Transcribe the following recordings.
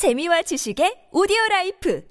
재미와 지식의 오디오 라이프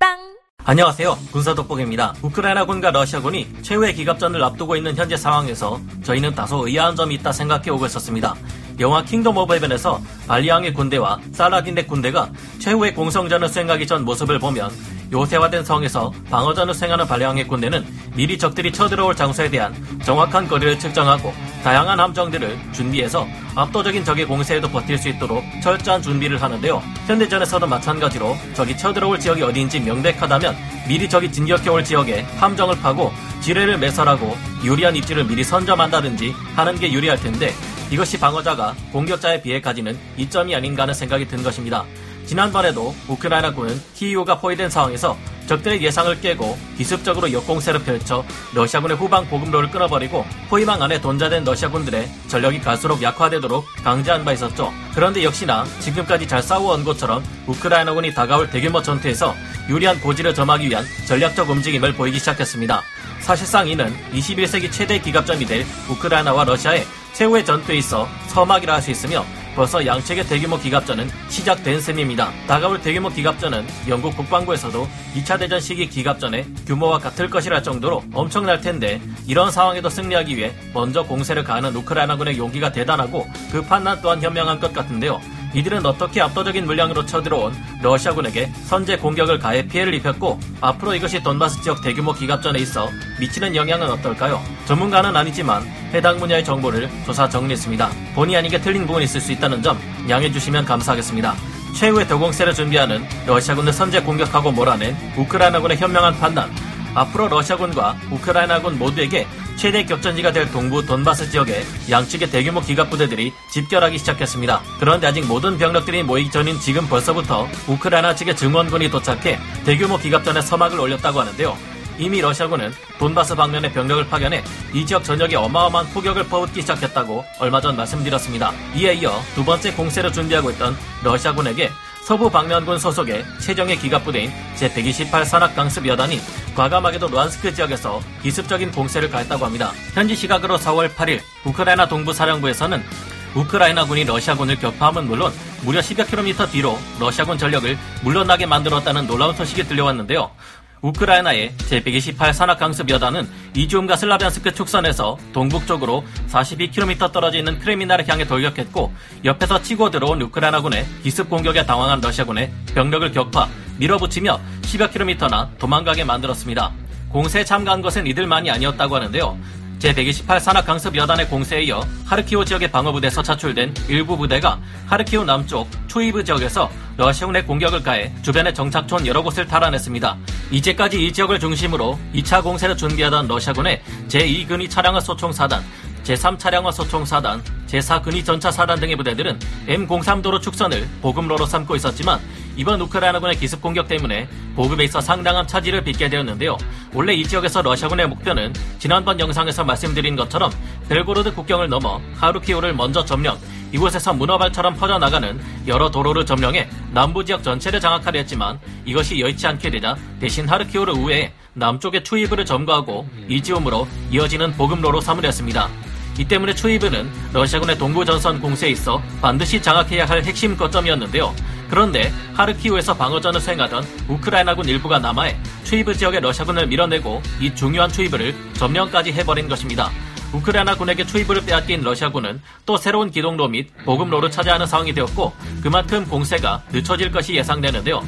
팟빵 안녕하세요. 군사독본입니다. 우크라이나군과 러시아군이 최후의 기갑전을 앞두고 있는 현재 상황에서 저희는 다소 의아한 점이 있다 생각해 오고 있었습니다. 영화 킹덤 오브 헤븐에서 발리앙의 군대와 사라딘의 군대가 최후의 공성전을 수행하기 전 모습을 보면 요새화된 성에서 방어전을 수행하는 발리앙의 군대는 미리 적들이 쳐들어올 장소에 대한 정확한 거리를 측정하고 다양한 함정들을 준비해서 압도적인 적의 공세에도 버틸 수 있도록 철저한 준비를 하는데요. 현대전에서도 마찬가지로 적이 쳐들어올 지역이 어디인지 명백하다면 미리 적이 진격해올 지역에 함정을 파고 지뢰를 매설하고 유리한 입지를 미리 선점한다든지 하는 게 유리할 텐데 이것이 방어자가 공격자에 비해 가지는 이점이 아닌가 하는 생각이 든 것입니다. 지난번에도 우크라이나군은 키이우가 포위된 상황에서 적들의 예상을 깨고 기습적으로 역공세를 펼쳐 러시아군의 후방 보급로를 끊어버리고 포위망 안에 돈자된 러시아군들의 전력이 갈수록 약화되도록 강제한 바 있었죠. 그런데 역시나 지금까지 잘 싸워온 것처럼 우크라이나군이 다가올 대규모 전투에서 유리한 고지를 점하기 위한 전략적 움직임을 보이기 시작했습니다. 사실상 이는 21세기 최대 기갑점이 될 우크라이나와 러시아의 최후의 전투에 있어 서막이라 할 수 있으며 벌써 양측의 대규모 기갑전은 시작된 셈입니다. 다가올 대규모 기갑전은 영국 국방부에서도 2차 대전 시기 기갑전의 규모와 같을 것이라 정도로 엄청날 텐데 이런 상황에도 승리하기 위해 먼저 공세를 가하는 우크라이나군의 용기가 대단하고 그 판단 또한 현명한 것 같은데요. 이들은 어떻게 압도적인 물량으로 쳐들어온 러시아군에게 선제 공격을 가해 피해를 입혔고 앞으로 이것이 돈바스 지역 대규모 기갑전에 있어 미치는 영향은 어떨까요? 전문가는 아니지만 해당 분야의 정보를 조사 정리했습니다. 본의 아니게 틀린 부분이 있을 수 있다는 점 양해해 주시면 감사하겠습니다. 최후의 대공세를 준비하는 러시아군을 선제 공격하고 몰아낸 우크라이나군의 현명한 판단, 앞으로 러시아군과 우크라이나군 모두에게 최대 격전지가 될 동부 돈바스 지역에 양측의 대규모 기갑 부대들이 집결하기 시작했습니다. 그런데 아직 모든 병력들이 모이기 전인 지금 벌써부터 우크라이나 측의 증원군이 도착해 대규모 기갑전에 서막을 올렸다고 하는데요. 이미 러시아군은 돈바스 방면에 병력을 파견해 이 지역 전역에 어마어마한 포격을 퍼붓기 시작했다고 얼마 전 말씀드렸습니다. 이에 이어 두 번째 공세를 준비하고 있던 러시아군에게 서부 방면군 소속의 최정예 기갑부대인 제128 산악강습 여단이 과감하게도 루안스크 지역에서 기습적인 공세를 가했다고 합니다. 현지 시각으로 4월 8일 우크라이나 동부 사령부에서는 우크라이나군이 러시아군을 격파함은 물론 무려 10여 킬로미터 뒤로 러시아군 전력을 물러나게 만들었다는 놀라운 소식이 들려왔는데요. 우크라이나의 제128 산악강습 여단은 이지움과 슬라비안스크 축선에서 동북쪽으로 42km 떨어져 있는 크레미나를 향해 돌격했고 옆에서 치고 들어온 우크라이나군의 기습 공격에 당황한 러시아군의 병력을 격파, 밀어붙이며 10여 킬로미터나 도망가게 만들었습니다. 공세에 참가한 것은 이들만이 아니었다고 하는데요. 제128 산악강습 여단의 공세에 이어 하르키오 지역의 방어부대에서 차출된 일부 부대가 하르키오 남쪽 초이브 지역에서 러시아군의 공격을 가해 주변의 정착촌 여러 곳을 탈환했습니다. 이제까지 이 지역을 중심으로 2차 공세를 준비하던 러시아군의 제2근위 차량화 소총 사단, 제3차량화 소총사단, 제4근위 전차사단 등의 부대들은 M03도로 축선을 보급로로 삼고 있었지만 이번 우크라이나군의 기습 공격 때문에 보급에 있어 상당한 차질을 빚게 되었는데요. 원래 이 지역에서 러시아군의 목표는 지난번 영상에서 말씀드린 것처럼 벨고로드 국경을 넘어 하루키오를 먼저 점령, 이곳에서 문어발처럼 퍼져나가는 여러 도로를 점령해 남부 지역 전체를 장악하려 했지만 이것이 여의치 않게 되자 대신 하르키오를 우회해 남쪽의 추이브를 점거하고 이지움으로 이어지는 보급로로 삼으렸습니다. 이 때문에 추이브는 러시아군의 동부 전선 공세에 있어 반드시 장악해야 할 핵심 거점이었는데요. 그런데 하르키우에서 방어전을 수행하던 우크라이나군 일부가 남하해 추이브 지역의 러시아군을 밀어내고 이 중요한 추이브를 점령까지 해버린 것입니다. 우크라이나 군에게 추이브를 빼앗긴 러시아군은 또 새로운 기동로 및 보급로를 차지하는 상황이 되었고 그만큼 공세가 늦춰질 것이 예상되는데요.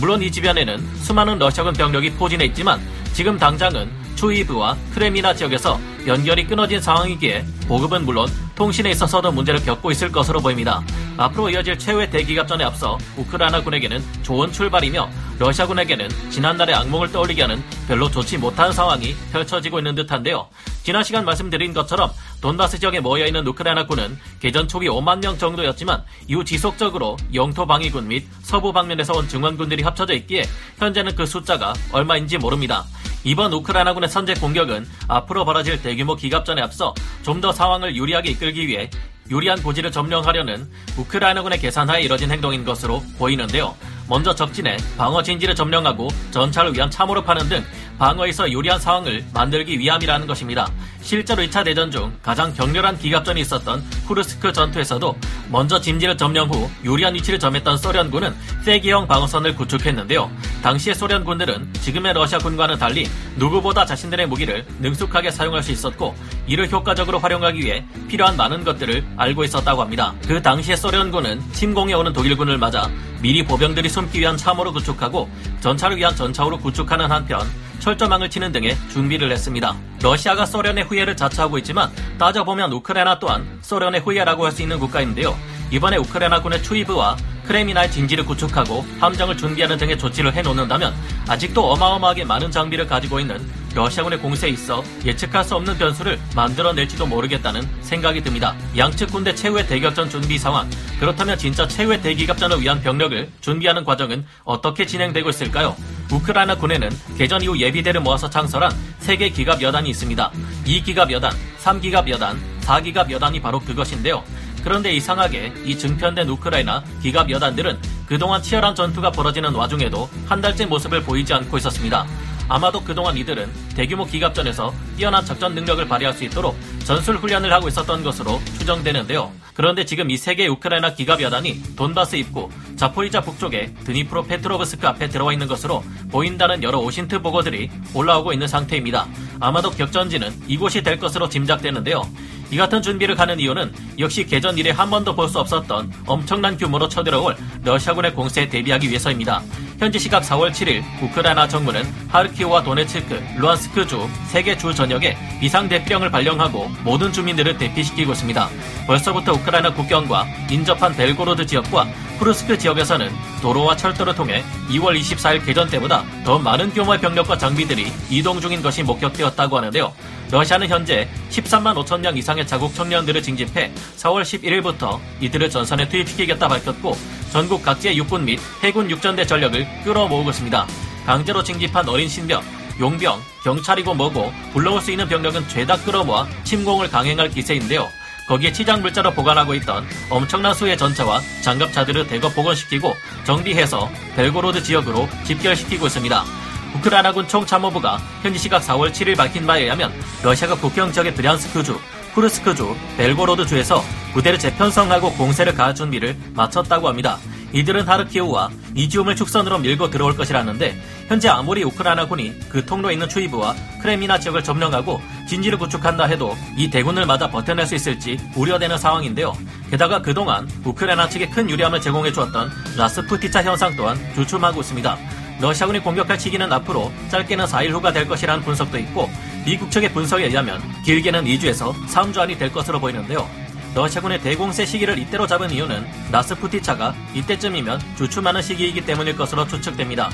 물론 이 주변에는 수많은 러시아군 병력이 포진해 있지만 지금 당장은 추이브와 크레미나 지역에서 연결이 끊어진 상황이기에 보급은 물론 통신에 있어서도 문제를 겪고 있을 것으로 보입니다. 앞으로 이어질 최후의 대기갑전에 앞서 우크라이나군에게는 좋은 출발이며 러시아군에게는 지난날의 악몽을 떠올리게 하는 별로 좋지 못한 상황이 펼쳐지고 있는 듯한데요. 지난 시간 말씀드린 것처럼 돈바스 지역에 모여있는 우크라이나군은 개전 초기 5만 명 정도였지만 이후 지속적으로 영토 방위군 및 서부 방면에서 온 증원군들이 합쳐져 있기에 현재는 그 숫자가 얼마인지 모릅니다. 이번 우크라이나군의 선제 공격은 앞으로 벌어질 대규모 기갑전에 앞서 좀 더 상황을 유리하게 이끌기 위해 유리한 고지를 점령하려는 우크라이나군의 계산하에 이뤄진 행동인 것으로 보이는데요. 먼저 적진에 방어 진지를 점령하고 전차를 위한 참호를 파는 등 방어에서 유리한 상황을 만들기 위함이라는 것입니다. 실제로 2차 대전 중 가장 격렬한 기갑전이 있었던 쿠르스크 전투에서도 먼저 진지를 점령 후 유리한 위치를 점했던 소련군은 세기형 방어선을 구축했는데요. 당시의 소련군들은 지금의 러시아군과는 달리 누구보다 자신들의 무기를 능숙하게 사용할 수 있었고 이를 효과적으로 활용하기 위해 필요한 많은 것들을 알고 있었다고 합니다. 그 당시의 소련군은 침공해 오는 독일군을 맞아 미리 보병들이 숨기 위한 참호로 구축하고 전차를 위한 전차호로 구축하는 한편 철조망을 치는 등의 준비를 했습니다. 러시아가 소련의 후예를 자처하고 있지만 따져보면 우크라이나 또한 소련의 후예라고 할 수 있는 국가인데요. 이번에 우크라이나군의 추이브와 크레미나의 진지를 구축하고 함정을 준비하는 등의 조치를 해놓는다면 아직도 어마어마하게 많은 장비를 가지고 있는 러시아군의 공세에 있어 예측할 수 없는 변수를 만들어낼지도 모르겠다는 생각이 듭니다. 양측 군대 최후의 대격전 준비 상황. 그렇다면 진짜 최후의 대기갑전을 위한 병력을 준비하는 과정은 어떻게 진행되고 있을까요? 우크라이나 군에는 개전 이후 예비대를 모아서 창설한 3개 기갑 여단이 있습니다. 2기갑 여단, 3기갑 여단, 4기갑 여단이 바로 그것인데요. 그런데 이상하게 이 증편된 우크라이나 기갑 여단들은 그동안 치열한 전투가 벌어지는 와중에도 한 달째 모습을 보이지 않고 있었습니다. 아마도 그동안 이들은 대규모 기갑전에서 뛰어난 작전 능력을 발휘할 수 있도록 전술 훈련을 하고 있었던 것으로 추정되는데요. 그런데 지금 이세 개의 우크라이나 기갑 여단이 돈바스 입구, 자포리자 북쪽에 드니프로 페트로브스크 앞에 들어와 있는 것으로 보인다는 여러 오신트 보고들이 올라오고 있는 상태입니다. 아마도 격전지는 이곳이 될 것으로 짐작되는데요. 이 같은 준비를 가는 이유는 역시 개전 이래 한 번도 볼 수 없었던 엄청난 규모로 쳐들어올 러시아군의 공세에 대비하기 위해서입니다. 현지 시각 4월 7일 우크라이나 정부는 하르키우와 도네츠크, 루한스크주 세 개 주 전역에 비상 대피령을 발령하고 모든 주민들을 대피시키고 있습니다. 벌써부터 우크라이나 국경과 인접한 벨고로드 지역과 쿠르스크 지역에서는 도로와 철도를 통해 2월 24일 개전 때보다 더 많은 규모의 병력과 장비들이 이동 중인 것이 목격되었다고 하는데요. 러시아는 현재 13만 5천 명 이상의 자국 청년들을 징집해 4월 11일부터 이들을 전선에 투입시키겠다 밝혔고 전국 각지의 육군 및 해군 육전대 전력을 끌어모으고 있습니다. 강제로 징집한 어린 신병, 용병, 경찰이고 뭐고 불러올 수 있는 병력은 죄다 끌어모아 침공을 강행할 기세인데요. 거기에 치장 물자로 보관하고 있던 엄청난 수의 전차와 장갑차들을 대거 복원시키고 정비해서 벨고로드 지역으로 집결시키고 있습니다. 우크라이나군 총참모부가 현지 시각 4월 7일 밝힌 바에 의하면 러시아가 국경 지역의 브리안스크주, 쿠르스크주, 벨고로드주에서 부대를 재편성하고 공세를 가할 준비를 마쳤다고 합니다. 이들은 하르키우와 이지움을 축선으로 밀고 들어올 것이라는데 현재 아무리 우크라이나군이 그 통로에 있는 추이브와 크레미나 지역을 점령하고 진지를 구축한다 해도 이 대군을 맞아 버텨낼 수 있을지 우려되는 상황인데요. 게다가 그동안 우크라이나 측에 큰 유리함을 제공해 주었던 라스푸티차 현상 또한 주춤하고 있습니다. 러시아군이 공격할 시기는 앞으로 짧게는 4일 후가 될 것이라는 분석도 있고 미국 측의 분석에 의하면 길게는 2주에서 3주 안이 될 것으로 보이는데요. 러시아군의 대공세 시기를 이때로 잡은 이유는 나스푸티차가 이때쯤이면 주춤하는 시기이기 때문일 것으로 추측됩니다.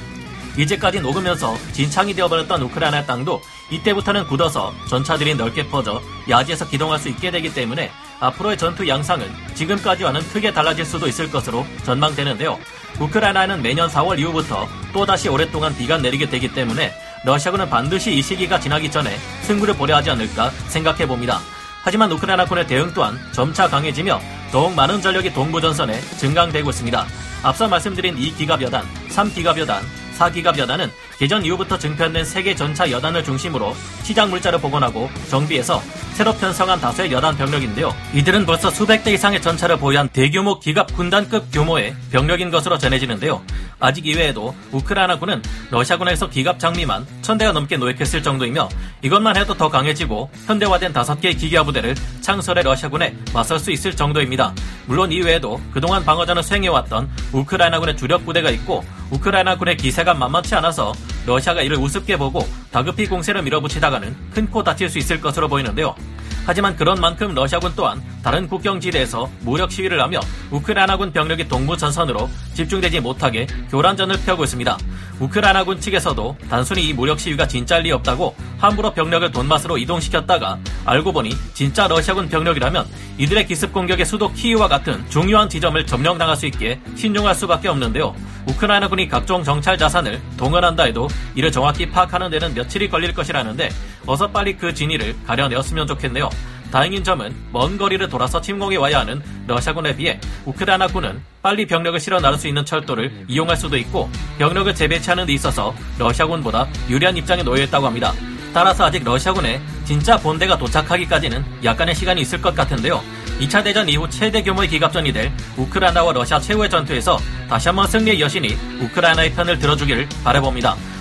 이제까지 녹으면서 진창이 되어버렸던 우크라이나 땅도 이때부터는 굳어서 전차들이 넓게 퍼져 야지에서 기동할 수 있게 되기 때문에 앞으로의 전투 양상은 지금까지와는 크게 달라질 수도 있을 것으로 전망되는데요. 우크라이나는 매년 4월 이후부터 또다시 오랫동안 비가 내리게 되기 때문에 러시아군은 반드시 이 시기가 지나기 전에 승부를 보려 하지 않을까 생각해 봅니다. 하지만 우크라이나군의 대응 또한 점차 강해지며 더욱 많은 전력이 동부전선에 증강되고 있습니다. 앞서 말씀드린 2기갑 여단, 3기갑 여단, 4기갑 여단은 개전 이후부터 증편된 세계 전차 여단을 중심으로 시장 물자를 복원하고 정비해서 새로 편성한 다수의 여단 병력인데요. 이들은 벌써 수백 대 이상의 전차를 보유한 대규모 기갑 군단급 규모의 병력인 것으로 전해지는데요. 아직 이외에도 우크라이나군은 러시아군에서 기갑 장비만 천대가 넘게 노획했을 정도이며 이것만 해도 더 강해지고 현대화된 다섯 개의 기계화 부대를 창설해 러시아군에 맞설 수 있을 정도입니다. 물론 이외에도 그동안 방어전을 수행해왔던 우크라이나군의 주력 부대가 있고 우크라이나군의 기세가 만만치 않아서 러시아가 이를 우습게 보고 다급히 공세를 밀어붙이다가는 큰 코 다칠 수 있을 것으로 보이는데요. 하지만 그런 만큼 러시아군 또한 다른 국경지대에서 무력 시위를 하며 우크라이나군 병력이 동부 전선으로 집중되지 못하게 교란전을 펴고 있습니다. 우크라이나군 측에서도 단순히 이 무력 시위가 진짜일 리 없다고 함부로 병력을 돈맛으로 이동시켰다가 알고 보니 진짜 러시아군 병력이라면 이들의 기습 공격의 수도 키이와 같은 중요한 지점을 점령당할 수 있게 신중할 수밖에 없는데요. 우크라이나군이 각종 정찰 자산을 동원한다 해도 이를 정확히 파악하는 데는 며칠이 걸릴 것이라는데 어서 빨리 그 진위를 가려내었으면 좋겠네요. 다행인 점은 먼 거리를 돌아서 침공해 와야 하는 러시아군에 비해 우크라이나군은 빨리 병력을 실어 나를 수 있는 철도를 이용할 수도 있고 병력을 재배치하는 데 있어서 러시아군보다 유리한 입장에 놓여 있다고 합니다. 따라서 아직 러시아군의 진짜 본대가 도착하기까지는 약간의 시간이 있을 것 같은데요. 2차 대전 이후 최대 규모의 기갑전이 될 우크라이나와 러시아 최후의 전투에서 다시 한번 승리의 여신이 우크라이나의 편을 들어주기를 바라봅니다.